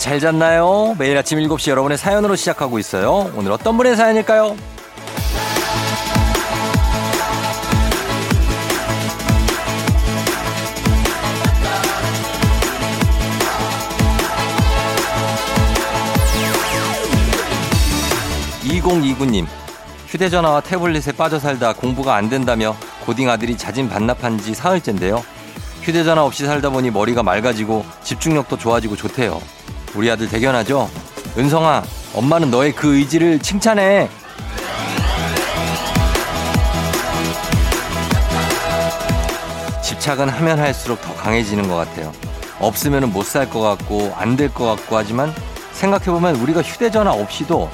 잘 잤나요? 매일 아침 7시 여러분의 사연으로 시작하고 있어요. 오늘 어떤 분의 사연일까요? 2029님, 휴대전화와 태블릿에 빠져 살다 공부가 안 된다며 고딩 아들이 자진 반납한 지 사흘째인데요. 휴대전화 없이 살다 보니 머리가 맑아지고 집중력도 좋아지고 좋대요. 우리 아들 대견하죠? 은성아, 엄마는 너의 그 의지를 칭찬해. 집착은 하면 할수록 더 강해지는 것 같아요. 없으면 못 살 것 같고 안 될 것 같고 하지만 생각해보면 우리가 휴대전화 없이도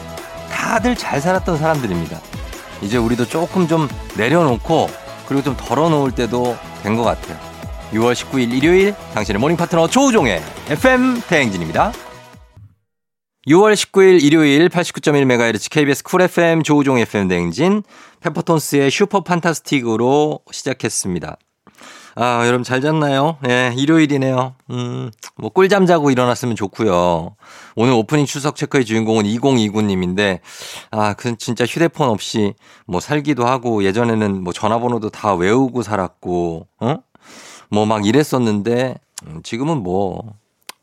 다들 잘 살았던 사람들입니다. 이제 우리도 조금 좀 내려놓고 그리고 좀 덜어놓을 때도 된 것 같아요. 6월 19일 일요일 당신의 모닝 파트너 조우종의 FM 대행진입니다. 6월 19일 일요일 89.1MHz KBS Cool FM 조우종 FM 대행진 페퍼톤스의 Superfantastic으로 시작했습니다. 아, 여러분 잘 잤나요? 예, 네, 일요일이네요. 음, 뭐 꿀잠 자고 일어났으면 좋고요. 오늘 오프닝 출석 체크의 주인공은 2029님인데 아, 그 진짜 휴대폰 없이 뭐 살기도 하고 예전에는 뭐 전화번호도 다 외우고 살았고 어? 뭐 막 이랬었는데 음, 지금은 뭐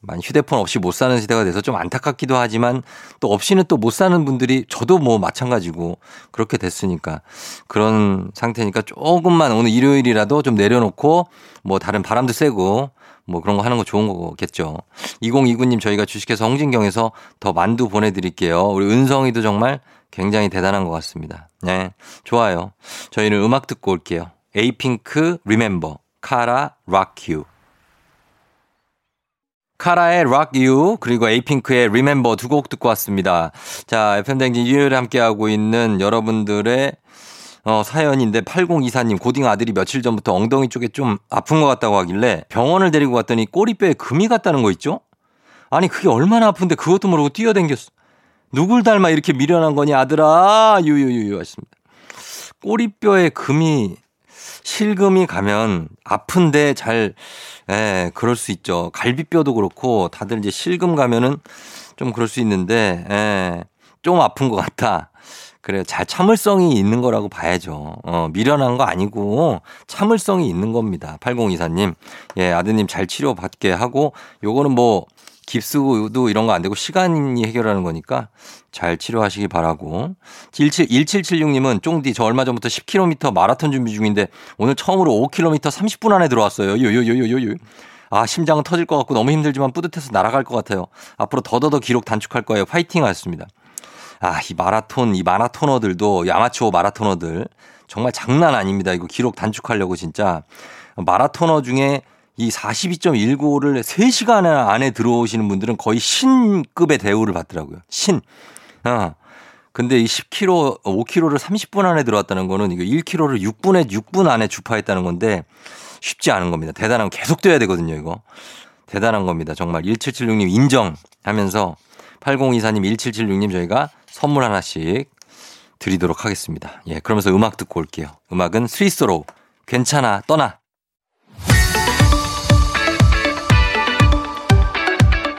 많이 휴대폰 없이 못 사는 시대가 돼서 좀 안타깝기도 하지만 또 없이는 또 못 사는 분들이 저도 뭐 마찬가지고 그렇게 됐으니까 그런 상태니까 조금만 오늘 일요일이라도 좀 내려놓고 뭐 다른 바람도 쐬고 뭐 그런 거 하는 거 좋은 거겠죠. 2029님 저희가 주식회사 홍진경에서 더 만두 보내드릴게요. 우리 은성이도 정말 굉장히 대단한 것 같습니다. 네. 좋아요. 저희는 음악 듣고 올게요. 에이핑크 Remember 카라 Rock You 카라의 Rock You 그리고 에이핑크의 Remember 두 곡 듣고 왔습니다. 자, FM 대행진 일요일에 함께하고 있는 여러분들의 어, 사연인데 8024님 고딩 아들이 며칠 전부터 엉덩이 쪽에 좀 아픈 것 같다고 하길래 병원을 데리고 갔더니 꼬리뼈에 금이 갔다는 거 있죠? 아니 그게 얼마나 아픈데 그것도 모르고 뛰어댕겼어. 누굴 닮아 이렇게 미련한 거니 아들아 유유유유 하십니다. 꼬리뼈에 금이 실금이 가면 아픈데 잘, 예, 그럴 수 있죠. 갈비뼈도 그렇고 다들 이제 실금 가면은 좀 그럴 수 있는데, 예, 좀 아픈 것 같다. 그래요. 잘 참을성이 있는 거라고 봐야죠. 어, 미련한 거 아니고 참을성이 있는 겁니다. 8024님. 예, 아드님 잘 치료받게 하고 요거는 뭐 깁스도 이런 거 안 되고 시간이 해결하는 거니까 잘 치료하시기 바라고. 17, 1776님은 쫑디 저 얼마 전부터 10km 마라톤 준비 중인데 오늘 처음으로 5km 30분 안에 들어왔어요. 요요요요요. 아, 심장은 터질 것 같고 너무 힘들지만 뿌듯해서 날아갈 것 같아요. 앞으로 더더더 기록 단축할 거예요. 파이팅 하셨습니다. 아, 이 마라톤, 이 마라토너들도 아마추어 마라토너들 정말 장난 아닙니다. 이거 기록 단축하려고 진짜 마라토너 중에 이 42.195를 3시간 안에 들어오시는 분들은 거의 신급의 대우를 받더라고요. 신. 어. 근데 이 10km, 5km를 30분 안에 들어왔다는 거는 이거 1km를 6분에 6분 안에 주파했다는 건데 쉽지 않은 겁니다. 대단한 계속 돼야 되거든요, 이거. 대단한 겁니다. 정말 1776님 인정하면서 8024님 1776님 저희가 선물 하나씩 드리도록 하겠습니다. 예, 그러면서 음악 듣고 올게요. 음악은 스윗소로우 괜찮아 떠나.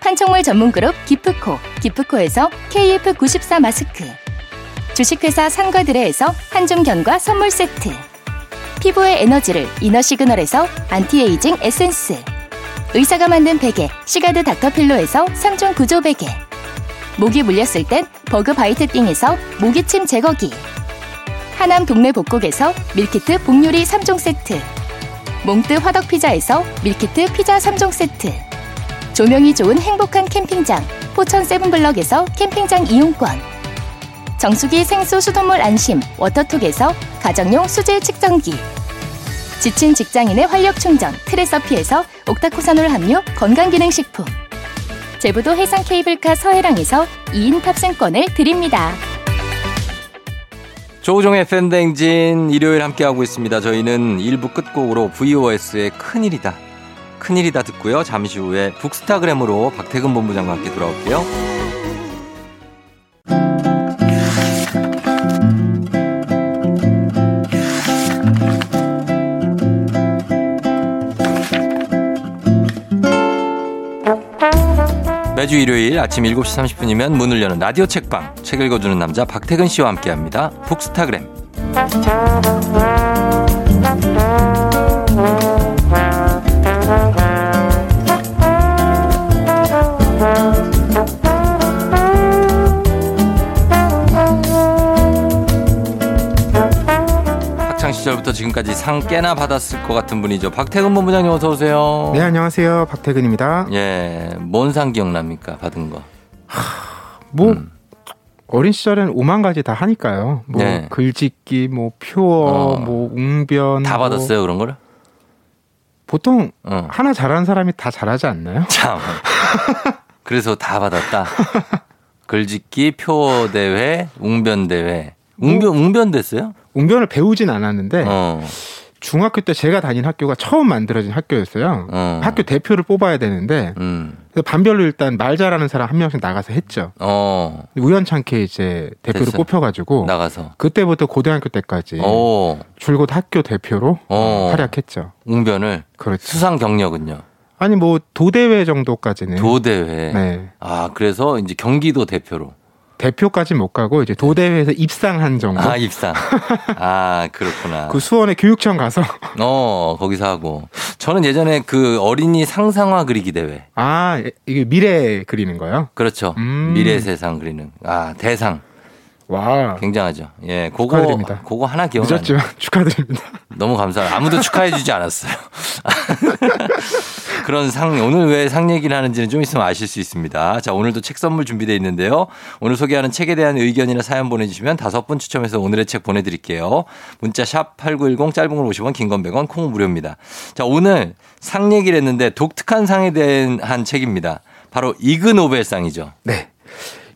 판촉물 전문 그룹 기프코 기프코에서 KF94 마스크. 주식회사 상가드레에서 한줌 견과 선물 세트. 피부의 에너지를 이너 시그널에서 안티에이징 에센스. 의사가 만든 베개 시가드 닥터필로에서 3종 구조 베개. 모기 물렸을 땐 버그 바이트 씽에서 모기침 제거기. 하남 동네 복국에서 밀키트 복요리 3종 세트. 몽뜨 화덕 피자에서 밀키트 피자 3종 세트 조명이 좋은 행복한 캠핑장 포천 세븐블럭에서 캠핑장 이용권 정수기 생수 수돗물 안심 워터톡에서 가정용 수질 측정기 지친 직장인의 활력 충전 트레서피에서 옥타코사놀 함유 건강기능식품 제부도 해상 케이블카 서해랑에서 2인 탑승권을 드립니다. 조우종의 팬댕진 일요일 함께하고 있습니다. 저희는 1부 끝곡으로 VOS의 큰일이다. 큰일이다 듣고요. 잠시 후에 북스타그램으로 박태근 본부장과 함께 돌아올게요. 매주 일요일 아침 7시 30분이면 문을 여는 라디오 책방 책 읽어주는 남자 박태근 씨와 함께합니다. 북스타그램 시절부터 지금까지 상 꽤나 받았을 것 같은 분이죠. 박태근 본부장님 어서 오세요. 네, 안녕하세요. 박태근입니다. 예, 뭔 상 기억납니까? 받은 거. 뭐 음. 어린 시절엔 오만 가지 다 하니까요. 뭐 네. 글짓기, 뭐 표어, 어. 뭐 웅변 다 뭐 받았어요 그런 거를? 보통 어. 하나 잘하는 사람이 다 잘하지 않나요? 참. 그래서 다 받았다. 글짓기, 표 대회, 웅변 대회. 웅변 웅변 됐어요? 웅변을 배우진 않았는데 어. 중학교 때 제가 다닌 학교가 처음 만들어진 학교였어요. 어. 학교 대표를 뽑아야 되는데 음. 그래서 반별로 일단 말 잘하는 사람 한 명씩 나가서 했죠. 어. 우연찮게 이제 대표로 됐어요. 뽑혀가지고 나가서. 그때부터 고등학교 때까지 오. 줄곧 학교 대표로 어. 활약했죠. 웅변을 그렇죠. 수상 경력은요. 아니 뭐 도대회 정도까지는 도대회. 네. 아, 그래서 이제 경기도 대표로. 대표까지 못 가고 이제 도대회에서 입상한 정도. 아, 입상. 아, 그렇구나. 그 수원의 교육청 가서 어, 거기서 하고. 저는 예전에 그 어린이 상상화 그리기 대회. 아 이게 미래 그리는 거요? 그렇죠. 음. 미래 세상 그리는. 아, 대상. 와 굉장하죠. 예, 그거 축하드립니다. 그거 하나 기억나. 늦었지만 축하드립니다. 너무 감사해요. 아무도 축하해 주지 않았어요. 그런 상 오늘 왜 상 얘기를 하는지는 좀 있으면 아실 수 있습니다. 자, 오늘도 책 선물 준비되어 있는데요. 오늘 소개하는 책에 대한 의견이나 사연 보내 주시면 다섯 분 추첨해서 오늘의 책 보내 드릴게요. 문자 샵 8910 짧은 걸 50원, 긴 건 100원, 콩은 무료입니다. 자, 오늘 상 얘기를 했는데 독특한 상에 대한 책입니다. 바로 이그 노벨상이죠. 네.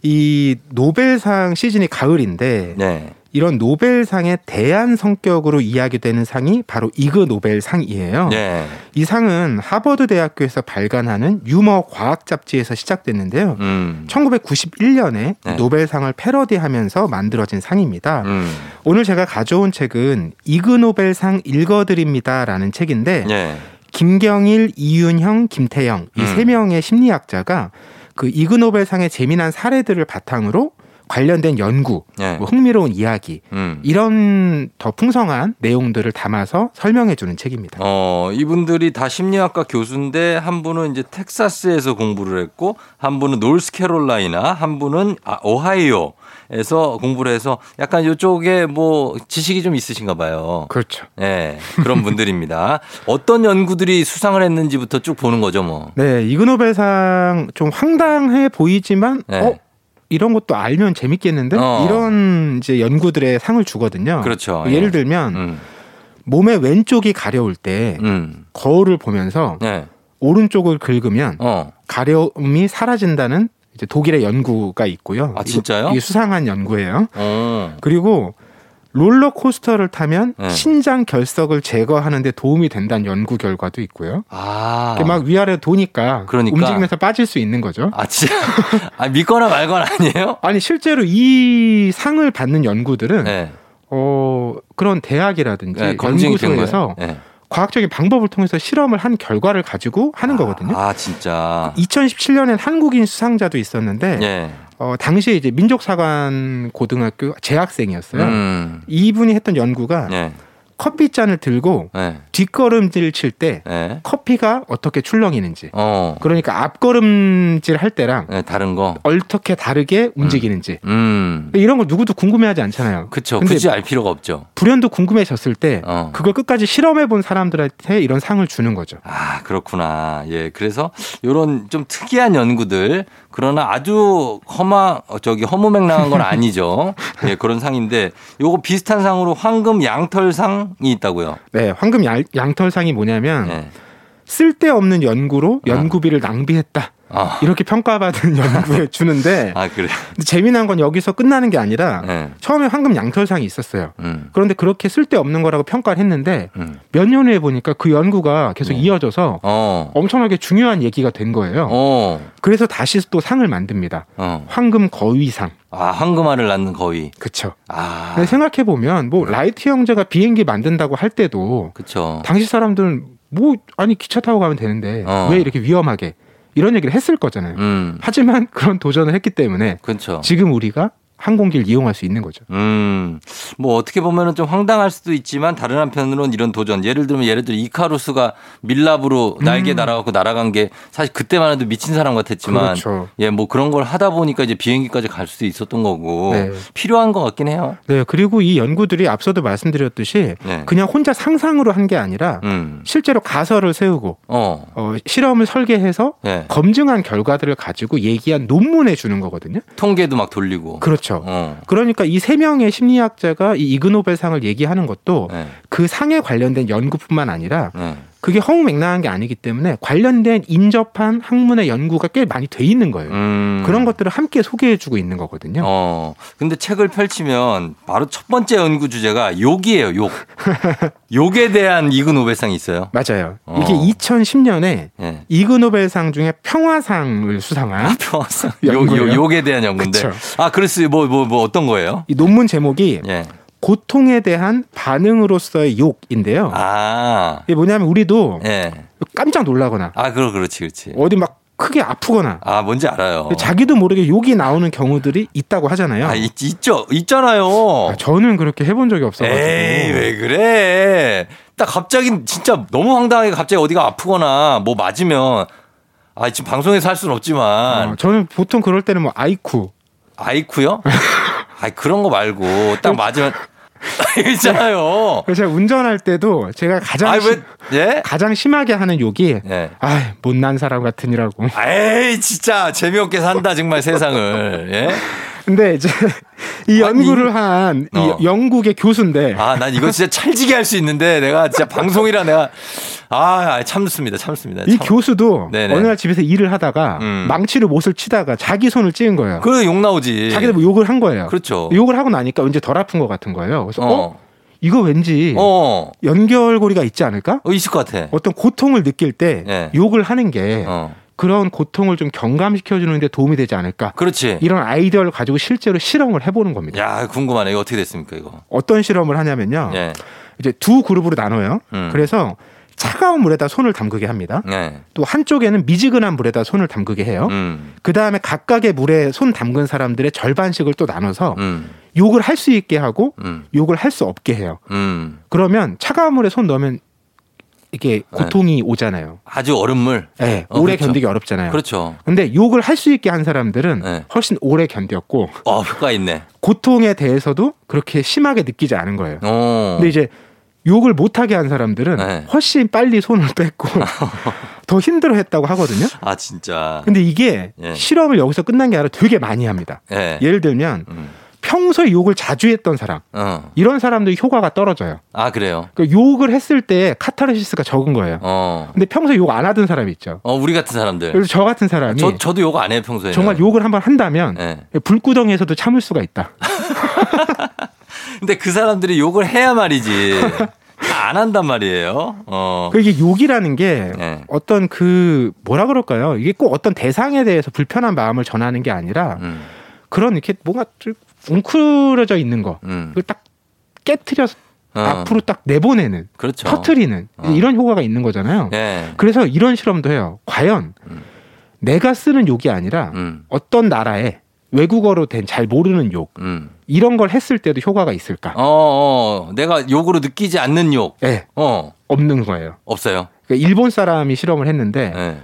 이 노벨상 시즌이 가을인데 네. 이런 노벨상의 대안 성격으로 이야기되는 상이 바로 이그 노벨상이에요. 네. 이 상은 하버드 대학교에서 발간하는 유머 과학 잡지에서 시작됐는데요. 음. 1991년에 네. 노벨상을 패러디하면서 만들어진 상입니다. 음. 오늘 제가 가져온 책은 이그 노벨상 읽어드립니다라는 책인데 네. 김경일, 이윤형, 김태영 이 음. 세 명의 심리학자가 그 이그노벨상의 재미난 사례들을 바탕으로 관련된 연구, 네. 뭐 흥미로운 이야기 음. 이런 더 풍성한 내용들을 담아서 설명해 주는 책입니다. 어, 이분들이 다 심리학과 교수인데 한 분은 이제 텍사스에서 공부를 했고 한 분은 노스캐롤라이나 한 분은 아, 오하이오 에서 공부를 해서 약간 이쪽에 뭐 지식이 좀 있으신가 봐요. 그렇죠. 네, 그런 분들입니다. 어떤 연구들이 수상을 했는지부터 쭉 보는 거죠, 뭐. 네, 이그노벨상 좀 황당해 보이지만 네. 어 이런 것도 알면 재밌겠는데 어. 이런 이제 연구들의 상을 주거든요. 그렇죠. 예를 예. 들면 음, 몸의 왼쪽이 가려울 때 음, 거울을 보면서 네, 오른쪽을 긁으면 어, 가려움이 사라진다는 이제 독일의 연구가 있고요. 아, 진짜요? 이게 수상한 연구예요. 어, 그리고 롤러코스터를 타면 네. 신장 결석을 제거하는데 도움이 된다는 연구 결과도 있고요. 아, 막 위아래 도니까 그러니까. 움직이면서 빠질 수 있는 거죠. 아, 진짜, 아, 믿거나 말거나 아니에요? 아니 실제로 이 상을 받는 연구들은 네, 어 그런 대학이라든지 네, 연구소에서. 네. 과학적인 방법을 통해서 실험을 한 결과를 가지고 하는 거거든요. 아, 진짜. 2017년엔 한국인 수상자도 있었는데 예. 어, 당시에 이제 민족사관 고등학교 재학생이었어요. 음. 이분이 했던 연구가 예. 커피 잔을 들고 예. 뒷걸음질 칠때 예. 커피가 어떻게 출렁이는지 어. 그러니까 앞걸음질 할 때랑 예, 다른 거. 어떻게 다르게 움직이는지 음. 이런 거 누구도 궁금해하지 않잖아요. 그쵸. 근데 굳이 알 필요가 없죠. 불현도 궁금해졌을 때 어. 그걸 끝까지 실험해 본 사람들한테 이런 상을 주는 거죠. 아, 그렇구나. 예. 그래서 요런 좀 특이한 연구들 그러나 아주 허마 어, 저기 허무맹랑한 건 아니죠. 예, 그런 상인데 요거 비슷한 상으로 황금 양털상이 있다고요. 네, 황금 양, 양털상이 뭐냐면 예. 쓸데없는 연구로 연구비를 낭비했다. 아, 이렇게 평가받은 연구에 주는데 아 그래. 근데 재미난 건 여기서 끝나는 게 아니라 예. 처음에 황금 양털상이 있었어요. 음. 그런데 그렇게 쓸데없는 거라고 평가를 했는데 음. 몇년 후에 보니까 그 연구가 계속 네. 이어져서 어. 엄청나게 중요한 얘기가 된 거예요. 어. 그래서 다시 또 상을 만듭니다. 어. 황금 거위상. 아, 황금알을 낳는 거위. 그쵸. 아. 생각해 보면 뭐 라이트 형제가 비행기 만든다고 할 때도 그쵸. 당시 사람들은 뭐 아니 기차 타고 가면 되는데 어. 왜 이렇게 위험하게 이런 얘기를 했을 거잖아요. 음. 하지만 그런 도전을 했기 때문에 그렇죠. 지금 우리가 항공기를 이용할 수 있는 거죠. 음, 뭐 어떻게 보면은 좀 황당할 수도 있지만 다른 한편으로는 이런 도전. 예를 들면 예를 들어 이카루스가 밀랍으로 날개 음. 날아갖고 날아간 게 사실 그때만 해도 미친 사람 같았지만 그렇죠. 예, 뭐 그런 걸 하다 보니까 이제 비행기까지 갈 수도 있었던 거고 네. 필요한 것 같긴 해요. 네, 그리고 이 연구들이 앞서도 말씀드렸듯이 네. 그냥 혼자 상상으로 한 게 아니라 음, 실제로 가설을 세우고 어, 어, 실험을 설계해서 예, 검증한 결과들을 가지고 얘기한 논문에 주는 거거든요. 통계도 막 돌리고. 그렇죠. 어, 그러니까 이 세 명의 심리학자가 이 이그노벨상을 얘기하는 것도 네, 그 상에 관련된 연구뿐만 아니라 네. 그게 허무맹랑한 게 아니기 때문에 관련된 인접한 학문의 연구가 꽤 많이 돼 있는 거예요. 음. 그런 것들을 함께 소개해주고 있는 거거든요. 어, 근데 책을 펼치면 바로 첫 번째 연구 주제가 욕이에요, 욕. 욕에 대한 이그노벨상이 있어요. 맞아요. 어. 이게 2010년에 예. 이그노벨상 중에 평화상을 수상한 평화상. 욕? 욕, 욕에 대한 연구인데. 그쵸. 아, 그랬어요. 뭐, 뭐, 뭐 어떤 거예요? 이 논문 제목이 예. 고통에 대한 반응으로서의 욕인데요. 아. 이게 뭐냐면 우리도 예. 깜짝 놀라거나 아, 그럼 그렇지, 그렇지. 어디 막 크게 아프거나 아, 뭔지 알아요. 자기도 모르게 욕이 나오는 경우들이 있다고 하잖아요. 아, 있, 있죠. 있잖아요. 아, 저는 그렇게 해본 적이 없어가지고. 에이, 왜 그래? 딱 갑자기 진짜 너무 황당하게 갑자기 어디가 아프거나 뭐 맞으면 아, 지금 방송에서 할 수는 없지만 어, 저는 보통 그럴 때는 뭐 아이쿠 아이쿠요? 아이 그런 거 말고 딱 맞으면 있잖아요. 그래서 제가 운전할 때도 제가 가장 아이 심- 왜 예? 가장 심하게 하는 욕이 예. 아 못난 사람 같으니라고. 에이 진짜 재미없게 산다 정말 세상을. 예? 근데 이제 이 연구를 한이 어. 영국의 교수인데 아, 난 이거 진짜 찰지게 할 수 있는데 내가 진짜 방송이라 내가 아, 참습니다. 참습니다. 이 참. 교수도 네네. 어느 날 집에서 일을 하다가 음. 망치로 못을 치다가 자기 손을 찍은 거예요. 그래 욕 나오지. 자기도 뭐 욕을 한 거예요. 그렇죠. 욕을 하고 나니까 왠지 덜 아픈 것 같은 거예요. 그래서 어, 어. 이거 왠지 어. 연결고리가 있지 않을까? 어, 있을 것 같아. 어떤 고통을 느낄 때 예. 욕을 하는 게 어. 그런 고통을 좀 경감시켜 주는데 도움이 되지 않을까? 그렇지. 이런 아이디어를 가지고 실제로 실험을 해보는 겁니다. 야, 궁금하네. 이거 어떻게 됐습니까, 이거? 어떤 실험을 하냐면요. 예. 이제 두 그룹으로 나눠요. 음. 그래서 차가운 물에다 손을 담그게 합니다. 예. 또 한쪽에는 미지근한 물에다 손을 담그게 해요. 음. 그 다음에 각각의 물에 손 담근 사람들의 절반씩을 또 나눠서 음. 욕을 할 수 있게 하고 음. 욕을 할 수 없게 해요. 음. 그러면 차가운 물에 손 넣으면 이게 고통이 오잖아요. 아주 얼음물. 네, 어, 오래 그렇죠. 견디기 어렵잖아요. 그렇죠. 근데 욕을 할 수 있게 한 사람들은 네. 훨씬 오래 견뎠고 어, 효과 있네. 고통에 대해서도 그렇게 심하게 느끼지 않은 거예요. 어. 근데 이제 욕을 못하게 한 사람들은 네. 훨씬 빨리 손을 뺐고 더 힘들어 했다고 하거든요. 아, 진짜. 근데 이게 예. 실험을 여기서 끝난 게 아니라 되게 많이 합니다. 예. 예를 들면 음. 평소에 욕을 자주 했던 사람 어. 이런 사람들이 효과가 떨어져요. 아, 그래요. 그러니까 욕을 했을 때 카타르시스가 적은 거예요. 어. 근데 평소에 욕 안 하던 사람이 있죠. 어, 우리 같은 사람들. 그래서 저 같은 사람이 저, 저도 욕 안 해요, 평소에. 정말 욕을 한번 한다면 예. 불구덩이에서도 참을 수가 있다. 근데 그 사람들이 욕을 해야 말이지. 다안 한단 말이에요. 어. 그 이게 욕이라는 게 네. 어떤 그 뭐라 그럴까요? 이게 꼭 어떤 대상에 대해서 불편한 마음을 전하는 게 아니라 음. 그런 이렇게 뭔가 좀 웅크려져 있는 거. 음. 그걸 딱 깨트려서 어. 앞으로 딱 내보내는 그렇죠. 터트리는 어. 이런 효과가 있는 거잖아요. 예. 그래서 이런 실험도 해요. 과연 음. 내가 쓰는 욕이 아니라 음. 어떤 나라에 외국어로 된 잘 모르는 욕 음. 이런 걸 했을 때도 효과가 있을까? 어, 어, 내가 욕으로 느끼지 않는 욕. 예, 어, 없는 거예요. 없어요. 그러니까 일본 사람이 실험을 했는데 예.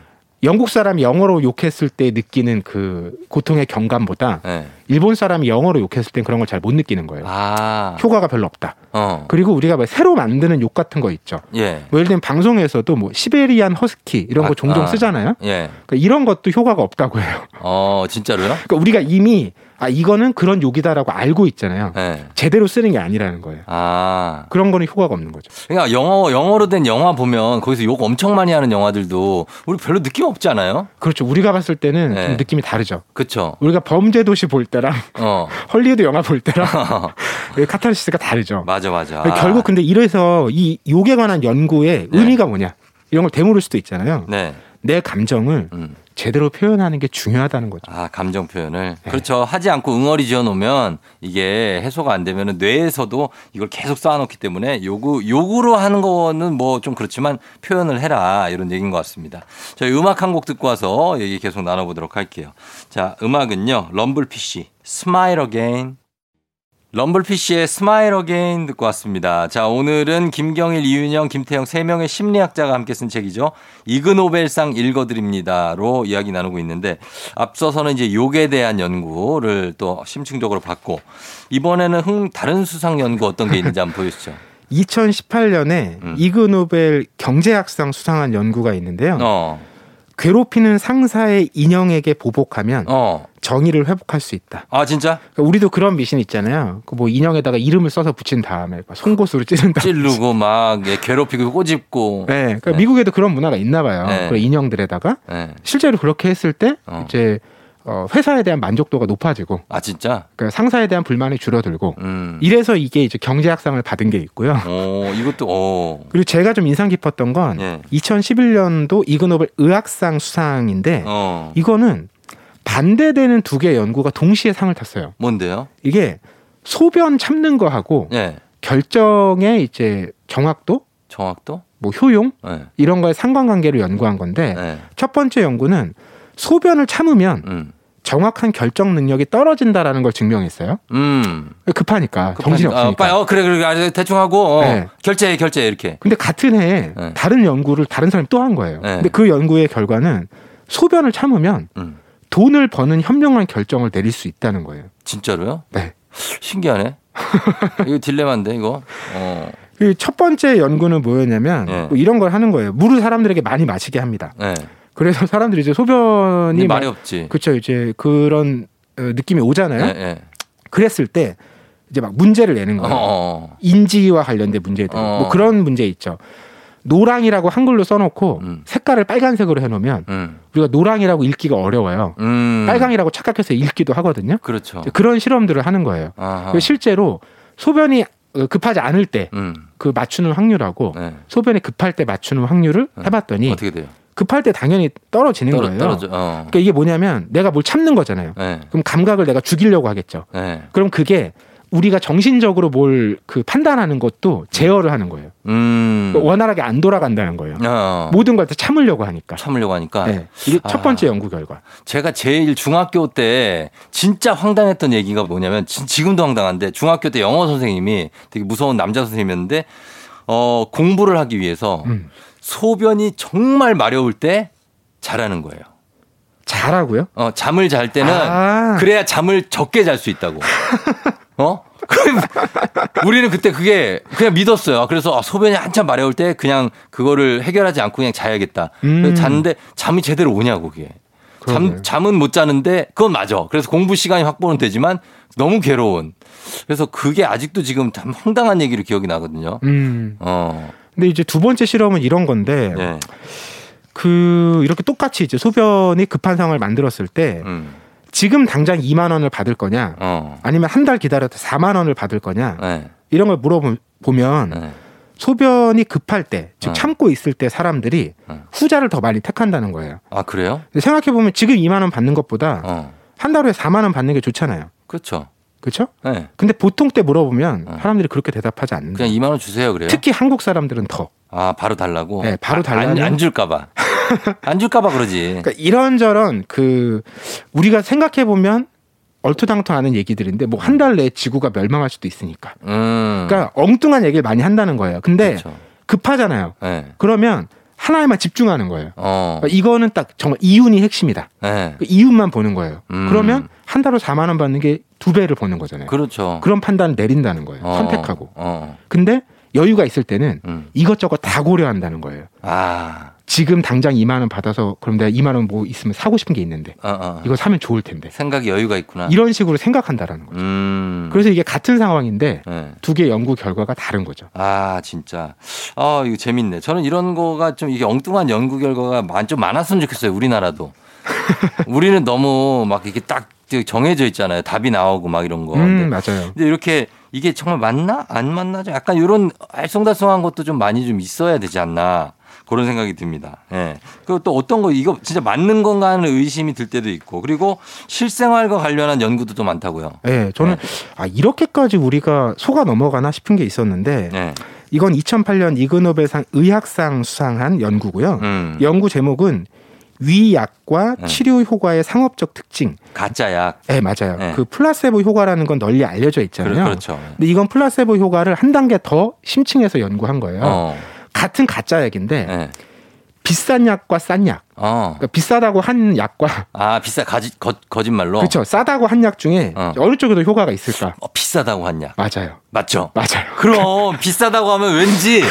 영국 사람이 영어로 욕했을 때 느끼는 그 고통의 경감보다 예. 일본 사람이 영어로 욕했을 땐 그런 걸 잘 못 느끼는 거예요. 아. 효과가 별로 없다. 어. 그리고 우리가 뭐 새로 만드는 욕 같은 거 있죠. 예. 뭐 예를 들면 방송에서도 뭐 시베리안 허스키 이런 거 아, 종종 아. 쓰잖아요. 예. 그러니까 이런 것도 효과가 없다고 해요. 어, 진짜로요? 그러니까 우리가 이미 아 이거는 그런 욕이다라고 알고 있잖아요. 예. 제대로 쓰는 게 아니라는 거예요. 아. 그런 거는 효과가 없는 거죠. 그러니까 영어 영어로 된 영화 보면 거기서 욕 엄청 많이 하는 영화들도 우리 별로 느낌 없지 않아요? 그렇죠. 우리가 봤을 때는 네. 좀 느낌이 다르죠. 그렇죠. 우리가 범죄 도시 볼 때랑 어. 헐리우드 영화 볼 때랑 카타르시스가 다르죠. 맞아 맞아. 결국 근데 이래서 이 욕에 관한 연구의 네. 의미가 뭐냐 이런 걸 되물을 수도 있잖아요. 네. 내 감정을 음. 제대로 표현하는 게 중요하다는 거죠. 아, 감정 표현을. 네. 그렇죠. 하지 않고 응어리 지어 놓으면 이게 해소가 안 되면 뇌에서도 이걸 계속 쌓아놓기 때문에 요구, 요구로 하는 거는 뭐 좀 그렇지만 표현을 해라. 이런 얘기인 것 같습니다. 저희 음악 한 곡 듣고 와서 얘기 계속 나눠보도록 할게요. 자, 음악은요. 럼블피쉬, Smile Again. 럼블피쉬의 Smile Again 듣고 왔습니다. 자, 오늘은 김경일, 이윤영, 김태형 세 명의 심리학자가 함께 쓴 책이죠. 이그노벨상 읽어드립니다로 이야기 나누고 있는데 앞서서는 이제 욕에 대한 연구를 또 심층적으로 받고 이번에는 흥 다른 수상 연구 어떤 게 있는지 한번 보여주시죠. 2018년에 음. 이그노벨 경제학상 수상한 연구가 있는데요. 어, 괴롭히는 상사의 인형에게 보복하면 어. 정의를 회복할 수 있다. 아, 진짜? 그러니까 우리도 그런 미신 있잖아요. 그 뭐 인형에다가 이름을 써서 붙인 다음에 막 송곳으로 찌른다. 찌르고 막 예, 괴롭히고 꼬집고. 네, 그러니까 네. 미국에도 그런 문화가 있나 봐요. 네. 그런 인형들에다가 네. 실제로 그렇게 했을 때 어. 이제 어, 회사에 대한 만족도가 높아지고 아, 진짜? 그러니까 상사에 대한 불만이 줄어들고 음. 이래서 이게 이제 경제학상을 받은 게 있고요. 오, 이것도, 오. 그리고 제가 좀 인상 깊었던 건 예. 2011년도 이그노벨 의학상 수상인데 어. 이거는 반대되는 두 개의 연구가 동시에 상을 탔어요. 뭔데요? 이게 소변 참는 거하고 예. 결정의 이제 정확도, 정확도? 뭐 효용 예. 이런 거의 상관관계를 연구한 건데 예. 첫 번째 연구는 소변을 참으면 음. 정확한 결정 능력이 떨어진다라는 걸 증명했어요. 음. 급하니까 급하니까. 없으니까. 아, 빨리, 어, 그래, 그래. 아, 대충 하고, 어. 네. 결제해, 결제해, 이렇게. 근데 같은 해에 네. 다른 연구를 다른 사람이 또 한 거예요. 네. 근데 그 연구의 결과는 소변을 참으면 음. 돈을 버는 현명한 결정을 내릴 수 있다는 거예요. 진짜로요? 네. 신기하네. 이거 딜레마인데, 이거. 어. 그첫 번째 연구는 뭐였냐면 네. 뭐 이런 걸 하는 거예요. 물을 사람들에게 많이 마시게 합니다. 네. 그래서 사람들이 이제 소변이 막- 말이 없지. 그쵸 이제 그런 어, 느낌이 오잖아요. 네, 네. 그랬을 때 이제 막 문제를 내는 어, 거예요. 어. 인지와 관련된 문제들. 어. 뭐 그런 문제 있죠. 노랑이라고 한글로 써놓고 음. 색깔을 빨간색으로 해놓으면 음. 우리가 노랑이라고 읽기가 어려워요. 음. 빨강이라고 착각해서 읽기도 하거든요. 그렇죠. 그런 실험들을 하는 거예요. 실제로 소변이 어, 급하지 않을 때그 음. 맞추는 확률하고 네. 소변이 급할 때 맞추는 확률을 네. 해봤더니 어떻게 돼요? 급할 때 당연히 떨어지는 떨어, 거예요. 떨어져. 어. 그러니까 이게 뭐냐면 내가 뭘 참는 거잖아요. 네. 그럼 감각을 내가 죽이려고 하겠죠. 네. 그럼 그게 우리가 정신적으로 뭘 그 판단하는 것도 제어를 하는 거예요. 음. 그러니까 원활하게 안 돌아간다는 거예요. 어. 모든 걸 다 참으려고 하니까. 참으려고 하니까. 네. 이게 아. 첫 번째 연구 결과. 제가 제일 중학교 때 진짜 황당했던 얘기가 뭐냐면 지, 지금도 황당한데 중학교 때 영어 선생님이 되게 무서운 남자 선생님이었는데 어 공부를 하기 위해서 음. 소변이 정말 마려울 때 잘하는 거예요. 잘하고요. 어 잠을 잘 때는 아. 그래야 잠을 적게 잘 수 있다고. 어? 우리는 그때 그게 그냥 믿었어요. 그래서 아, 소변이 한참 마려울 때 그냥 그거를 해결하지 않고 그냥 자야겠다. 음. 잤는데 잠이 제대로 오냐고 그게. 잠, 잠은 못 자는데 그건 맞아. 그래서 공부 시간이 확보는 되지만 너무 괴로운. 그래서 그게 아직도 지금 참 황당한 얘기로 기억이 나거든요. 음. 어. 근데 이제 두 번째 실험은 이런 건데 네. 그 이렇게 똑같이 이제 소변이 급한 상황을 만들었을 때 음. 지금 당장 2만 원을 받을 거냐 어. 아니면 한 달 기다려도 4만 원을 받을 거냐 네. 이런 걸 물어보면 네. 소변이 급할 때, 즉 어. 참고 있을 때 사람들이 어. 후자를 더 많이 택한다는 거예요. 아, 그래요? 생각해 보면 지금 2만 원 받는 것보다 어. 한달 후에 4만 원 받는 게 좋잖아요. 그렇죠. 그렇죠? 네. 근데 보통 때 물어보면 어. 사람들이 그렇게 대답하지 않는다. 그냥 2만 원 주세요 그래요. 특히 한국 사람들은 더. 아 바로 달라고. 네, 바로 아, 안, 안 줄까봐. 안 줄까봐 그러지. 그러니까 이런저런 그 우리가 생각해 보면 얼토당토 하는 얘기들인데 뭐 한 달 내에 지구가 멸망할 수도 있으니까. 음. 그러니까 엉뚱한 얘기를 많이 한다는 거예요. 근데 그렇죠. 급하잖아요. 네. 그러면 하나에만 집중하는 거예요. 어. 그러니까 이거는 딱 정말 이윤이 핵심이다. 네. 그 이윤만 보는 거예요. 음. 그러면 한 달로 4만 원 받는 게 두 배를 버는 거잖아요. 그렇죠. 그런 판단을 내린다는 거예요. 어. 선택하고. 어. 근데 여유가 있을 때는 음. 이것저것 다 고려한다는 거예요. 아. 지금 당장 2만 원 받아서 그럼 내가 2만 원 뭐 있으면 사고 싶은 게 있는데 어, 어. 이거 사면 좋을 텐데. 생각이 여유가 있구나. 이런 식으로 생각한다라는 거죠. 음. 그래서 이게 같은 상황인데 네. 두개 연구 결과가 다른 거죠. 아 진짜 아 이거 재밌네 저는 이런 거가 좀 이게 엉뚱한 연구 결과가 많- 좀 많았으면 좋겠어요 우리나라도 우리는 너무 막 이렇게 딱 정해져 있잖아요 답이 나오고 막 이런 거 근데, 음, 맞아요. 근데 이렇게 이게 정말 맞나 안 맞나죠 약간 이런 알쏭달쏭한 것도 좀 많이 좀 있어야 되지 않나 그런 생각이 듭니다. 예. 그리고 또 어떤 거 이거 진짜 맞는 건가 하는 의심이 들 때도 있고 그리고 실생활과 관련한 연구도 또 많다고요. 네, 저는 아 이렇게까지 우리가 속아 넘어가나 싶은 게 있었는데 네. 이건 2008년 이그노벨상 의학상 수상한 연구고요. 음. 연구 제목은 위약과 네. 치료 효과의 상업적 특징. 가짜 약. 네, 맞아요. 네. 그 플라세보 효과라는 건 널리 알려져 있잖아요. 그렇- 그렇죠. 근데 이건 플라세보 효과를 한 단계 더 심층해서 연구한 거예요. 어. 같은 가짜 약인데 네. 비싼 약과 싼 약. 어. 그러니까 비싸다고 한 약과 아 비싸 가지 거, 거짓말로. 그렇죠. 싸다고 한 약 중에 어. 어느 쪽이 더 효과가 있을까? 어, 비싸다고 한 약. 맞아요. 맞죠? 맞아요. 그럼 비싸다고 하면 왠지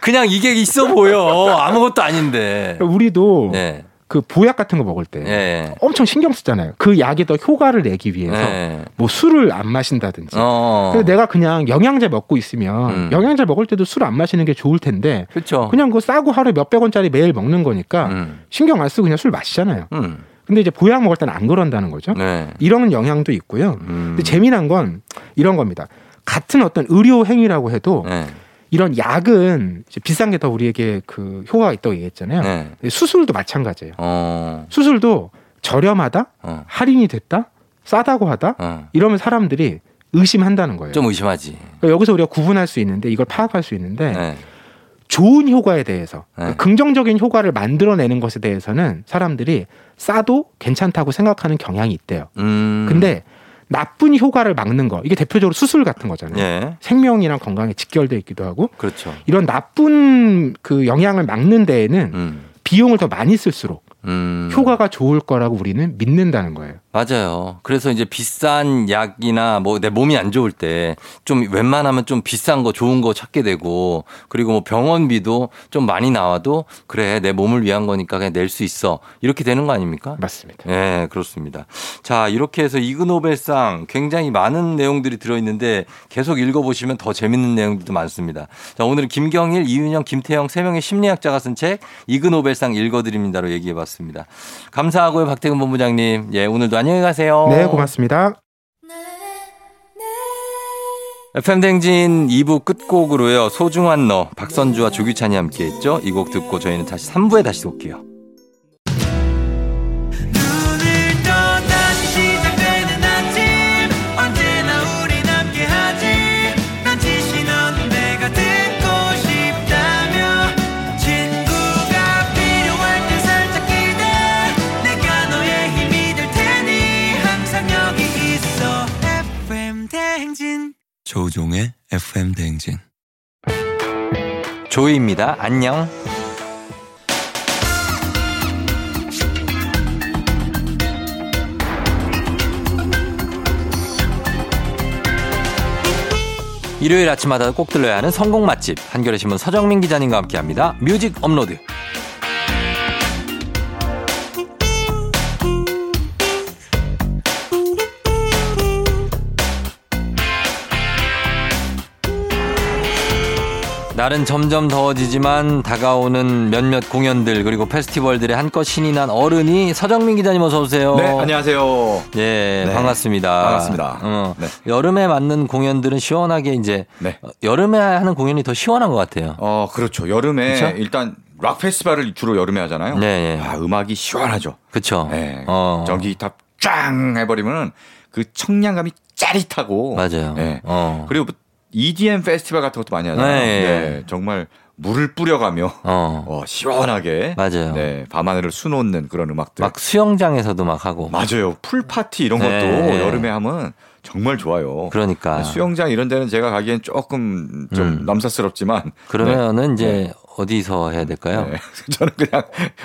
그냥 이게 있어 보여. 아무것도 아닌데. 우리도 네. 그 보약 같은 거 먹을 때 예. 엄청 신경 쓰잖아요. 그 약이 더 효과를 내기 위해서 네. 뭐 술을 안 마신다든지. 어. 근데 내가 그냥 영양제 먹고 있으면 음. 영양제 먹을 때도 술 안 마시는 게 좋을 텐데 그렇죠. 그냥 그 싸고 하루에 몇백 원짜리 매일 먹는 거니까 음. 신경 안 쓰고 그냥 술 마시잖아요. 음. 근데 이제 보약 먹을 때는 안 그런다는 거죠. 네. 이런 영향도 있고요. 음. 근데 재미난 건 이런 겁니다. 같은 어떤 의료 행위라고 해도 네. 이런 약은 비싼 게 더 우리에게 그 효과가 있다고 얘기했잖아요. 네. 수술도 마찬가지예요. 어. 수술도 저렴하다, 어. 할인이 됐다, 싸다고 하다 어. 이러면 사람들이 의심한다는 거예요. 좀 의심하지. 그러니까 여기서 우리가 구분할 수 있는데 이걸 파악할 수 있는데 네. 좋은 효과에 대해서 네. 그러니까 긍정적인 효과를 만들어내는 것에 대해서는 사람들이 싸도 괜찮다고 생각하는 경향이 있대요. 음. 근데 나쁜 효과를 막는 거 이게 대표적으로 수술 같은 거잖아요. 예. 생명이랑 건강에 직결돼 있기도 하고 그렇죠. 이런 나쁜 그 영향을 막는 데에는 음. 비용을 더 많이 쓸수록 음. 효과가 좋을 거라고 우리는 믿는다는 거예요. 맞아요. 그래서 이제 비싼 약이나 뭐 내 몸이 안 좋을 때 좀 웬만하면 좀 비싼 거 좋은 거 찾게 되고 그리고 뭐 병원비도 좀 많이 나와도 그래 내 몸을 위한 거니까 그냥 낼 수 있어 이렇게 되는 거 아닙니까? 맞습니다. 네, 그렇습니다. 자, 이렇게 해서 이그노벨상 굉장히 많은 내용들이 들어있는데 계속 읽어보시면 더 재밌는 내용들도 많습니다. 자, 오늘은 김경일, 이윤영, 김태영 세 명의 심리학자가 쓴 책 이그노벨상 읽어드립니다로 얘기해봤습니다. 감사하고요, 박태근 본부장님. 예, 오늘도 안녕히 가세요. 네, 고맙습니다. FM댕진 2부 끝곡으로요, 소중한 너, 박선주와 조규찬이 함께 했죠. 이 곡 듣고 저희는 다시 3부에 다시 올게요. 조우종의 FM 대행진. 조이입니다. 안녕. 일요일 아침마다 꼭 들러야 하는 성공 맛집 한겨레 신문 서정민 기자님과 함께합니다. 뮤직 업로드. 날은 점점 더워지지만 다가오는 몇몇 공연들 그리고 페스티벌들의 한껏 신이 난 어른이 서정민 기자님 어서 오세요. 네, 안녕하세요. 예, 네, 반갑습니다. 반갑습니다. 어, 네. 여름에 맞는 공연들은 시원하게 이제 네. 어, 여름에 하는 공연이 더 시원한 것 같아요. 어, 그렇죠. 여름에 그렇죠? 일단 락 페스티벌을 주로 여름에 하잖아요. 네, 네. 아, 음악이 시원하죠. 그렇죠. 네. 어. 전기 탑짱 해버리면은 그 청량감이 짜릿하고 맞아요. 네. 어. 그리고 뭐 EDM 페스티벌 같은 것도 많이 하잖아요. 네. 네, 정말 물을 뿌려가며 어. 어, 시원하게 맞아요. 네, 밤하늘을 수놓는 그런 음악들. 막 수영장에서도 막 하고. 맞아요. 풀 파티 이런 것도 네. 여름에 하면 정말 좋아요. 그러니까. 수영장 이런 데는 제가 가기엔 조금 좀 음. 남사스럽지만 그러면은 이제 어디서 해야 될까요? 네. 저는 그냥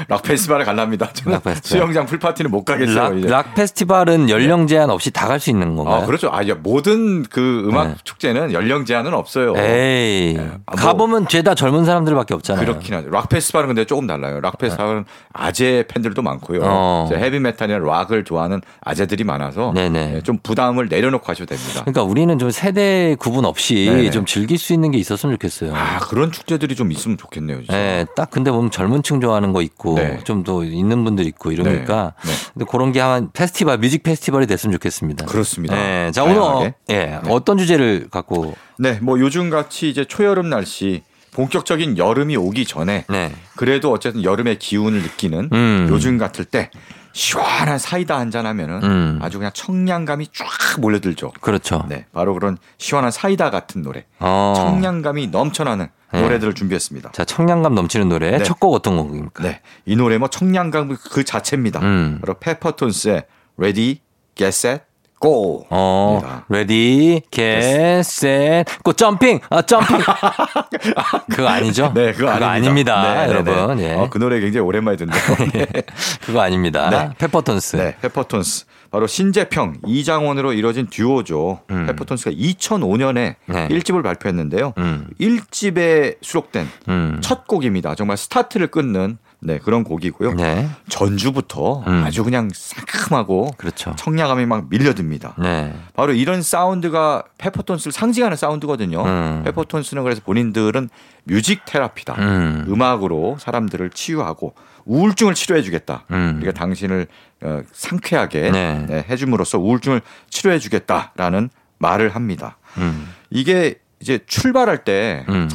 락 페스티벌에 갈랍니다. 저는 락. 수영장 풀 파티는 못 가겠어요. 락. 락 페스티벌은 연령 제한 없이 다 갈 수 있는 건가요? 아, 그렇죠. 아, 야, 모든 그 음악 네. 축제는 연령 제한은 없어요. 에이. 네. 아, 뭐- 가보면 죄다 젊은 사람들밖에 없잖아요. 그렇긴 하죠. 락 페스티벌은 근데 조금 달라요. 락 페스티벌은 아재 팬들도 많고요. 어. 이제 헤비 메탈이나 락을 좋아하는 아재들이 많아서 네네. 네, 좀 부담을 내려놓고 하셔도 됩니다. 그러니까 우리는 좀 세대 구분 없이 네네. 좀 즐길 수 있는 게 있었으면 좋겠어요. 아, 그런 축제들이 좀 있으면 좋겠 네요. 진짜. 네, 딱 근데 보면 젊은 층 좋아하는 거 있고 네. 좀더 있는 분들 있고 이러니까 네. 네. 근데 그런 게 한 페스티벌 뮤직 페스티벌이 됐으면 좋겠습니다. 그렇습니다. 네, 자 오늘 어. 예, 어떤 주제를 갖고 네, 뭐 요즘 같이 이제 초여름 날씨 본격적인 여름이 오기 전에 네. 그래도 어쨌든 여름의 기운을 느끼는 음. 요즘 같을 때 시원한 사이다 한잔 하면은 음. 아주 그냥 청량감이 쫙 몰려들죠. 그렇죠. 네, 바로 그런 시원한 사이다 같은 노래. 어. 청량감이 넘쳐나는 네. 노래들을 준비했습니다. 자 청량감 넘치는 노래 네. 첫곡 어떤 곡입니까? 네, 이 노래 뭐 청량감 그 자체입니다. 음. 바로 페퍼톤스의 Ready, Get Set, Go. 어, 입니다. Ready, Get, Set, Go jumping, 아 jumping. 그거 아니죠? 네, 그거, 아닙니다. 아닙니다, 네, 네, 여러분. 네. 예, 어, 그 노래 굉장히 오랜만에. 네. 그거 아닙니다. 네. 페퍼톤스. 네, 페퍼톤스. 바로 신재평, 이장원으로 이뤄진 듀오죠. 음. 페퍼톤스가 2005년에 네. 1집을 발표했는데요. 음. 1집에 수록된 음. 첫 곡입니다. 정말 스타트를 끊는 네, 그런 곡이고요. 네, 전주부터 음. 아주 그냥 상큼하고 그렇죠. 청량감이 막 밀려듭니다. 네, 바로 이런 사운드가 페퍼톤스를 상징하는 사운드거든요. 음. 페퍼톤스는 그래서 본인들은 music therapy다. 음. 음악으로 사람들을 치유하고 우울증을 치료해 주겠다. 음. 우리가 당신을 어, 상쾌하게 네. 네, 해줌으로써 우울증을 치료해주겠다라는 말을 합니다. 음, 이게 이제 출발할 때 음,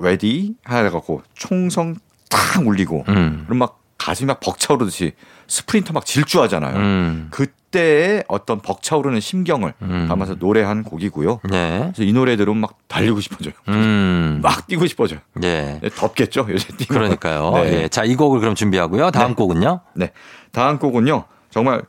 ready 하고 총성 탁 울리고 음, 그럼 막 가슴이 막 벅차오르듯이 스프린터 막 질주하잖아요. 음, 그때의 어떤 벅차오르는 심경을 음. 담아서 노래한 곡이고요. 네, 그래서 이 노래 들으면 막 달리고 싶어져요. 음, 막 뛰고 싶어져요. 네. 네, 덥겠죠 요새 뛰면. 그러니까요. 네. 예. 자, 이 곡을 그럼 준비하고요. 다음 네. 곡은요? 네. 다음 곡은요. 정말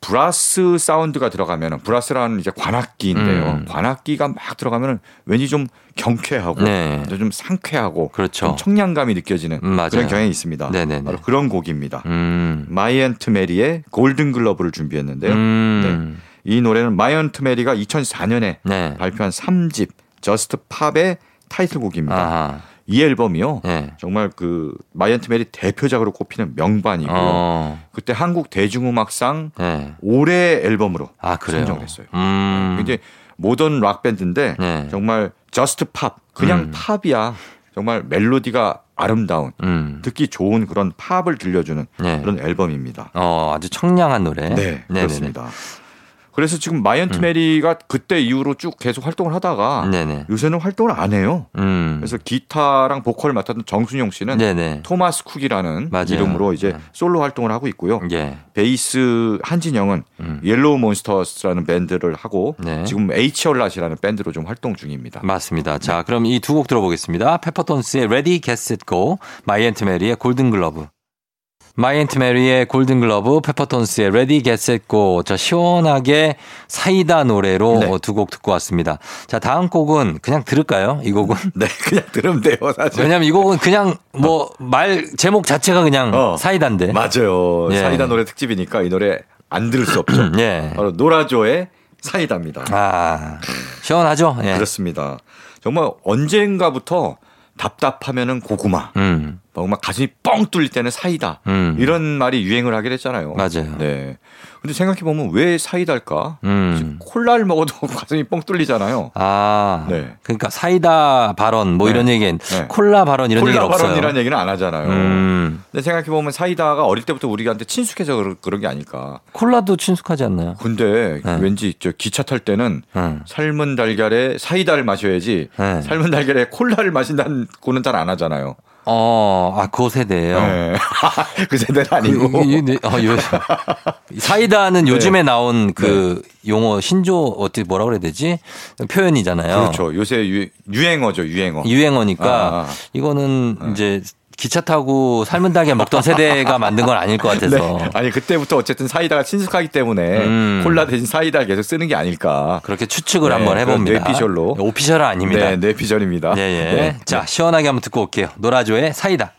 브라스 사운드가 들어가면은 브라스라는 이제 관악기인데요. 음. 관악기가 막 들어가면은 왠지 좀 경쾌하고 네. 좀 상쾌하고 그렇죠. 좀 청량감이 느껴지는 음. 그런 경향이 있습니다. 네네네. 바로 그런 곡입니다. 음, 마이언트 메리의 Golden Glove를 준비했는데요. 음, 이 노래는 마이언트 메리가 2004년에 네. 발표한 3집 Just Pop의 타이틀곡입니다. 아하, 이 앨범이요. 네. 정말 그 마이언트 메리 대표작으로 꼽히는 명반이고요. 어, 그때 한국 대중음악상 네. 올해 앨범으로 아, 했어요. 음, 굉장히 모던 락 밴드인데 네. 정말 Just Pop 그냥 음. 팝이야. 정말 멜로디가 아름다운 음, 듣기 좋은 그런 팝을 들려주는 네. 그런 앨범입니다. 어, 아주 청량한 노래. 네, 네네네. 그렇습니다. 그래서 지금 마이언트 메리가 그때 이후로 쭉 계속 활동을 하다가 네네. 요새는 활동을 안 해요. 음, 그래서 기타랑 보컬을 맡았던 정순용 씨는 네네. 토마스 쿡이라는 맞아요. 이름으로 이제 네. 솔로 활동을 하고 있고요. 예. 베이스 한진영은 음. 옐로우 몬스터스라는 밴드를 하고 네. 지금 H a lot이라는 밴드로 좀 활동 중입니다. 맞습니다. 네. 자, 그럼 이 두 곡 들어보겠습니다. 페퍼톤스의 Ready, Get, Set, Go, 마이언트 메리의 Golden Glove. 마이언트 메리의 Golden Glove, 페퍼톤스의 Set, Go. 자, 시원하게 사이다 노래로 네. 두곡 듣고 왔습니다. 자, 다음 곡은 그냥 들을까요? 이 곡은? 네, 그냥 들으면 돼요, 사실. 왜냐면 이 곡은 그냥 뭐말 제목 자체가 그냥 어. 사이다인데. 맞아요. 예. 사이다 노래 특집이니까 이 노래 안 들을 수 없죠. 예. 바로 노라조의 사이다입니다. 아, 시원하죠? 예. 그렇습니다. 정말 언젠가부터 답답하면은 고구마, 음, 막 가슴이 뻥 뚫릴 때는 사이다. 음. 이런 말이 유행을 하게 됐잖아요. 맞아요. 네. 근데 생각해 보면 왜 사이다일까? 음. 콜라를 먹어도 가슴이 뻥 뚫리잖아요. 아, 네. 그러니까 사이다 발언 뭐 네. 이런 얘기는 네. 콜라 발언 이런 얘기는 콜라 없어요. 발언이라는 얘기는 안 하잖아요. 음, 근데 생각해 보면 사이다가 어릴 때부터 우리한테 친숙해서 그런- 게 아닐까. 콜라도 친숙하지 않나요? 근데 네. 왠지 저 기차 탈 때는 응. 삶은 달걀에 사이다를 마셔야지 네. 삶은 달걀에 콜라를 마신다고는 잘 안 하잖아요. 어, 아, 그 세대예요. 네. 그 세대는 그, 아니고. 이- 이- 어, 요, 사이다는 네. 요즘에 나온 그 용어 신조 어떻게 뭐라 그래야 되지? 표현이잖아요. 그렇죠. 요새 유, 유행어죠, 유행어. 유행어니까 아, 아. 이거는 이제 기차 타고 삶은 달걀 먹던 세대가 만든 건 아닐 것 같아서. 네. 아니 그때부터 어쨌든 사이다가 친숙하기 때문에 음. 콜라 대신 사이다를 계속 쓰는 게 아닐까. 그렇게 추측을 네, 한번 해봅니다. 뇌피셜로. 오피셜은 아닙니다. 네, 뇌피셜입니다. 예, 예. 네. 자, 시원하게 한번 듣고 올게요. 노라조의 사이다.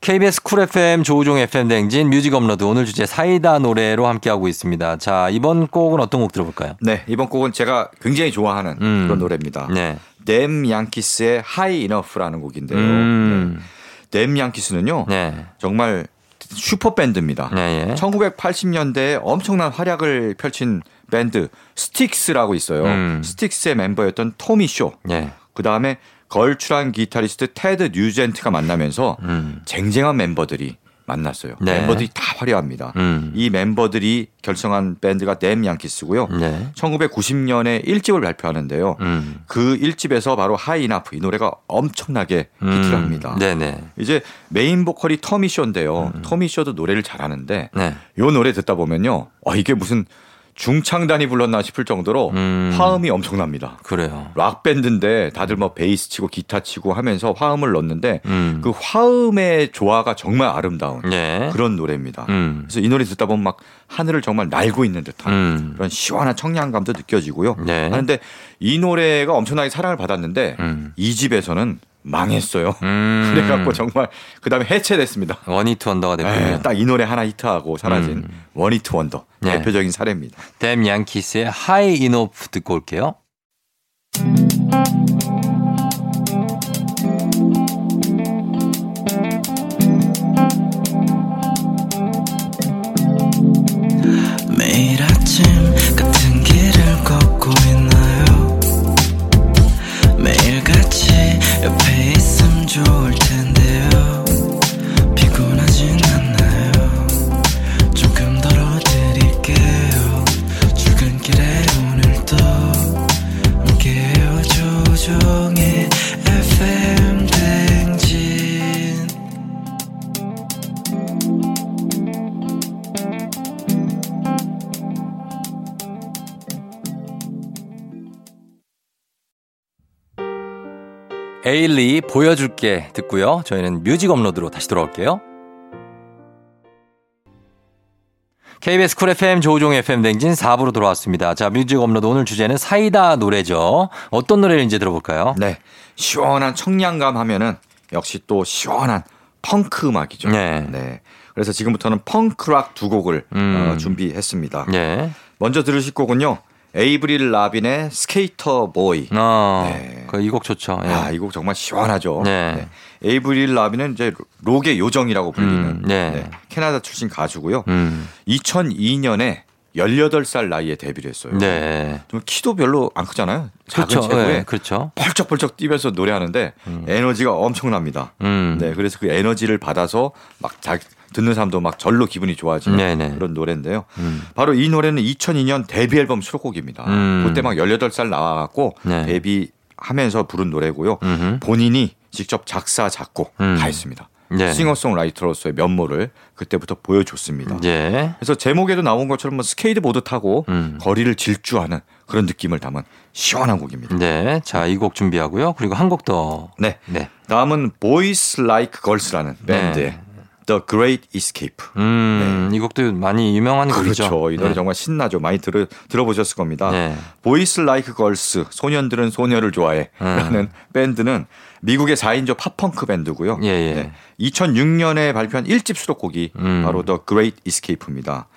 KBS 쿨 FM 조우종 FM 대행진 뮤직 업로드 오늘 주제 사이다 노래로 함께하고 있습니다. 자, 이번 곡은 어떤 곡 들어볼까요? 네, 이번 곡은 제가 굉장히 좋아하는 음. 그런 노래입니다. 네. 댐 양키스의 High Enough라는 곡인데요. 음. 네. 댐 양키스는요. 네. 정말 슈퍼 밴드입니다. 네, 예. 1980년대에 엄청난 활약을 펼친 밴드 스틱스라고 있어요. 음. 스틱스의 멤버였던 토미 쇼. 네. 그 다음에 걸출한 기타리스트 테드 뉴젠트가 만나면서 음. 쟁쟁한 멤버들이 만났어요. 네. 멤버들이 다 화려합니다. 음. 이 멤버들이 결성한 밴드가 댐 양키스고요. 네. 1990년에 1집을 발표하는데요. 음. 그 1집에서 바로 High Enough 이 노래가 엄청나게 히트를 합니다. 네네. 이제 메인 보컬이 토미 쇼인데요. 토미 쇼도 노래를 잘하는데 네. 요 노래 듣다 보면요. 어, 이게 무슨 중창단이 불렀나 싶을 정도로 음. 화음이 엄청납니다. 그래요. 락 밴드인데 다들 뭐 베이스 치고 기타 치고 하면서 화음을 넣는데 음. 그 화음의 조화가 정말 아름다운 네. 그런 노래입니다. 음. 그래서 이 노래 듣다 보면 막 하늘을 정말 날고 있는 듯한 음. 그런 시원한 청량감도 느껴지고요. 네. 하는데 이 노래가 엄청나게 사랑을 받았는데 음. 2집에서는 망했어요. 음. 그래갖고 정말 그 다음에 해체됐습니다. one-hit wonder가 됐군요. 딱이 노래 하나 히트하고 사라진 음. one-hit wonder 네. 대표적인 사례입니다. 댐 양키스의 High Enough 듣고 올게요. 에일리 보여줄게 듣고요. 저희는 뮤직 업로드로 다시 돌아올게요. KBS 쿨 FM 조우종의 FM대행진 4부로 돌아왔습니다. 자, 뮤직 업로드 오늘 주제는 사이다 노래죠. 어떤 노래를 이제 들어볼까요? 네. 시원한 청량감 하면은 역시 또 시원한 펑크 음악이죠. 네. 그래서 지금부터는 펑크락 두 곡을 음. 어, 준비했습니다. 네. 먼저 들으실 곡은요. 에이브릴 라빈의 Sk8er Boi. 어, 네. 그 이곡 좋죠. 예. 아, 이 곡 정말 시원하죠. 네. 에이브릴 라빈은 이제 록의 요정이라고 불리는 음, 네. 네, 캐나다 출신 가수고요. 음. 2002년에 18살 나이에 데뷔를 했어요. 네. 좀 키도 별로 안 크잖아요. 작은 그렇죠. 체구에 네, 그렇죠. 펄쩍펄쩍 뛰면서 노래하는데 에너지가 엄청납니다. 음. 네, 그래서 그 에너지를 받아서 막 자, 듣는 사람도 막 절로 기분이 좋아지는 네네. 그런 노래인데요. 음. 바로 이 노래는 2002년 데뷔 앨범 수록곡입니다. 음. 그때 막 18살 나와갖고 네. 데뷔하면서 부른 노래고요. 음흠. 본인이 직접 작사, 작곡 음. 다 했습니다. 네. 싱어송라이터로서의 면모를 그때부터 보여줬습니다. 예. 그래서 제목에도 나온 것처럼 뭐 스케이트보드 타고 음. 거리를 질주하는 그런 느낌을 담은 시원한 곡입니다. 네. 자, 이 곡 준비하고요. 그리고 한 곡 더. 네. 네. 다음은 Boys Like Girls라는 밴드의 네. The Great Escape. 음, 이 곡도 많이 유명한 곡이죠. 네. 그렇죠. 이 노래 네. 정말 신나죠. 많이 들어, 들어보셨을 겁니다. 네. Boys Like Girls 소년들은 소녀를 좋아해 라는 밴드는 미국의 4인조 팝펑크 밴드고요. 음. 예, 예. 2006년에 발표한 1집 수록곡이 음. 바로 The Great Escape입니다.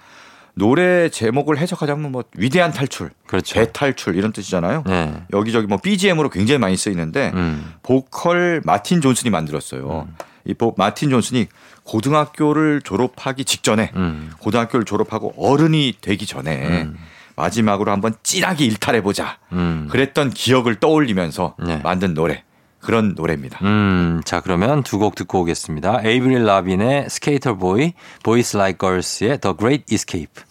노래 제목을 해석하자면 뭐 위대한 탈출, 그렇죠. 대탈출 이런 뜻이잖아요. 네. 여기저기 뭐 BGM으로 굉장히 많이 쓰이는데 음. 보컬 마틴 존슨이 만들었어요. 이 보- 마틴 존슨이 고등학교를 졸업하기 직전에 음. 고등학교를 졸업하고 어른이 되기 전에 마지막으로 한번 찐하게 일탈해 보자. 음. 그랬던 기억을 떠올리면서 네. 만든 노래 그런 노래입니다. 음, 자, 그러면 두 곡 듣고 오겠습니다. 에이브릴 라빈의 Sk8er Boi, Boys Like Girls의 The Great Escape.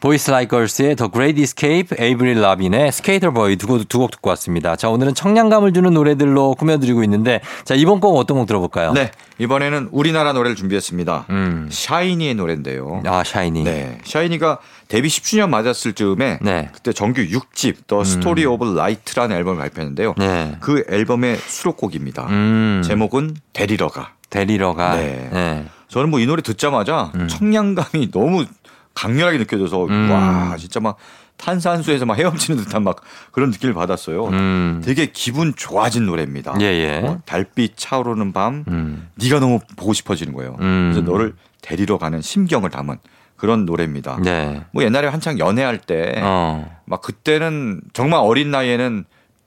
Boys Like Girls의 The Great Escape, 에이브릴 라빈의 Sk8er Boi 두곡 두 곡 듣고 왔습니다. 자, 오늘은 청량감을 주는 노래들로 꾸며드리고 있는데 자, 이번 곡 어떤 곡 들어볼까요? 네, 이번에는 우리나라 노래를 준비했습니다. 음. 샤이니의 노래인데요. 아, 샤이니. 네, 샤이니가 데뷔 10주년 맞았을 즈음에 네. 그때 정규 6집 The Story of Light라는 앨범을 발표했는데요. 네. 그 앨범의 수록곡입니다. 음. 제목은 데리러 가. 데리러 가. 네. 네. 저는 뭐 이 노래 듣자마자 음. 청량감이 너무 강렬하게 느껴져서 음. 와 진짜 막 탄산수에서 막 헤엄치는 듯한 막 그런 느낌을 받았어요. 음. 되게 기분 좋아진 노래입니다. 예, 예. 어, 달빛 차오르는 밤, 음. 네가 너무 보고 싶어지는 거예요. 음. 그래서 너를 데리러 가는 심경을 담은 그런 노래입니다. 네. 뭐 옛날에 한창 연애할 때막 어. 그때는 정말 어린 나이에는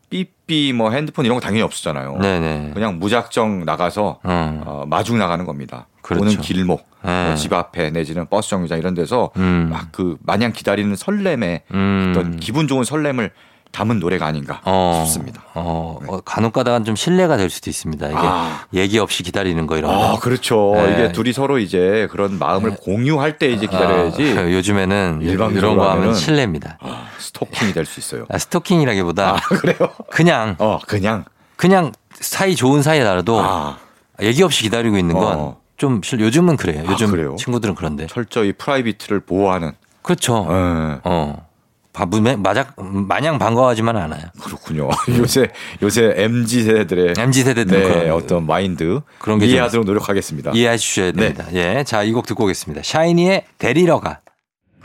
삐삐 뭐 핸드폰 이런 거 당연히 없었잖아요. 네네. 그냥 무작정 나가서 어. 어, 마중 나가는 겁니다. 그렇죠. 오는 길목, 네. 뭐집 앞에 내지는 버스 정류장 이런 데서 음. 막그 마냥 기다리는 설렘에 음. 어떤 기분 좋은 설렘을 담은 노래가 아닌가 어. 싶습니다. 어, 어, 간혹 가다가 좀 신뢰가 될 수도 있습니다. 이게 아. 얘기 없이 기다리는 거 이런 아, 거. 그렇죠. 네. 이게 둘이 서로 이제 그런 마음을 공유할 때 이제 기다려야지 아, 요즘에는 일방적으로 이런 거 하면 신뢰입니다. 아, 스토킹이 될 수 있어요. 아, 스토킹이라기보다 아, 그래요? 그냥 어, 그냥 그냥 사이 좋은 사이라도 아, 얘기 없이 기다리고 있는 건 어. 좀 요즘은 그래요. 아, 요즘 그래요? 친구들은 그런데. 철저히 private을 보호하는 그렇죠. 어, 어. 바쁘면 마작 마냥 반가워하지만 않아요. 그렇군요. 요새 요새 MZ 세대들의 MZ 세대들 네, 그런 어떤 마인드 그런 게좀 이해하도록 노력하겠습니다. 이해해 주셔야 네. 됩니다. 예. 자, 이 곡 듣고 오겠습니다. 샤이니의 데리러 가.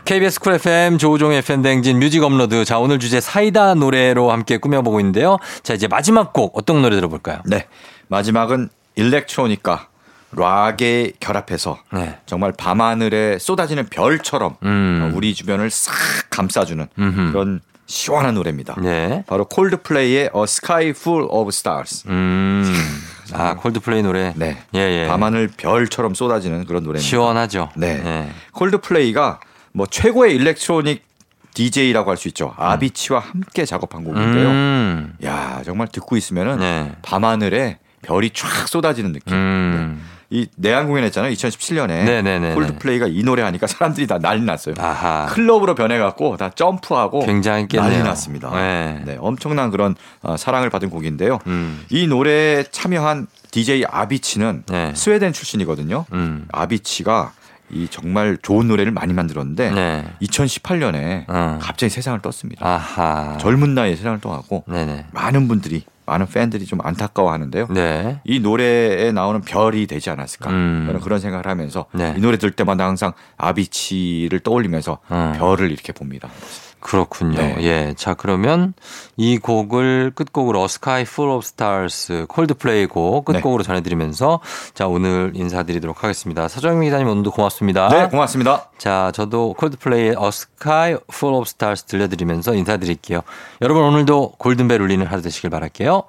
KBS 쿨 FM 조우종의 FM대행진 뮤직 업로드. 자, 오늘 주제 사이다 노래로 함께 꾸며보고 있는데요. 자, 이제 마지막 곡 어떤 노래 들어볼까요? 네. 마지막은 일렉트로니까 락에 결합해서 네. 정말 밤하늘에 쏟아지는 별처럼 음. 어, 우리 주변을 싹 감싸주는 음흠. 그런 시원한 노래입니다. 네. 바로 콜드플레이의 A Sky Full of Stars. 음. 아, 콜드플레이 노래. 네. 예, 예. 밤하늘 별처럼 쏟아지는 그런 노래입니다. 시원하죠. 네. 예. 콜드플레이가 뭐 최고의 일렉트로닉 DJ라고 할 수 있죠. 아비치와 함께 작업한 곡인데요. 음. 야 정말 듣고 있으면은 네. 밤하늘에 별이 쫙 쏟아지는 느낌. 음. 이 내한 공연했잖아요. 2017년에 네네네네. 콜드플레이가 이 노래 하니까 사람들이 다 난리 났어요. 아하. 클럽으로 변해갖고 다 점프하고 굉장했겠네요. 난리 났습니다. 네. 네, 엄청난 그런 어, 사랑을 받은 곡인데요. 음. 이 노래에 참여한 DJ 아비치는 네. 스웨덴 출신이거든요. 음. 아비치가 이 정말 좋은 노래를 많이 만들었는데 네. 2018년에 어. 갑자기 세상을 떴습니다. 아하. 젊은 나이에 세상을 네네. 많은 분들이 많은 팬들이 좀 안타까워하는데요. 네. 이 노래에 나오는 별이 되지 않았을까 음. 그런 생각을 하면서 네. 이 노래 들을 때마다 항상 아비치를 떠올리면서 어. 별을 이렇게 봅니다. 그렇군요. 네. 예. 자, 그러면 이 곡을 끝곡으로 Sky Full of Stars 콜드플레이 곡 끝곡으로 전해드리면서 자, 오늘 인사드리도록 하겠습니다. 서정민 기자님 오늘도 고맙습니다. 네, 고맙습니다. 자, 저도 콜드플레이의 A Sky Full of Stars 들려드리면서 인사드릴게요. 여러분 오늘도 골든벨 울리는 하루 되시길 바랄게요.